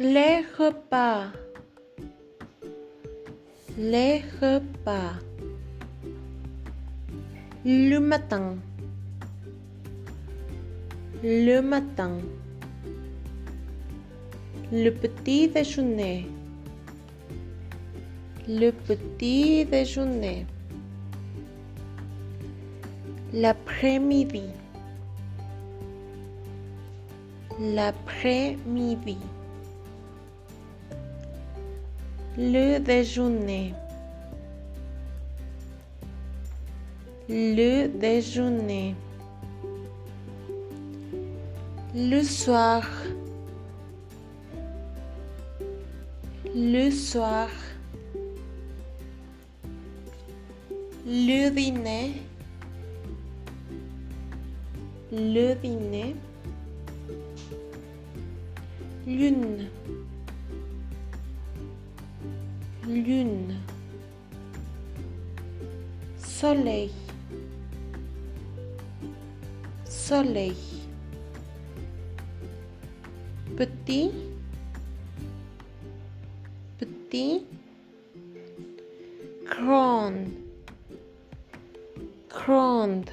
Les repas. Les repas. Le matin. Le matin. Le petit déjeuner. Le petit déjeuner. L'après-midi. L'après-midi. Le déjeuner. Le déjeuner. Le soir. Le soir. Le dîner. Le dîner. Lune. Lune. Soleil. Soleil. Petit. Petit. Grande. Grande.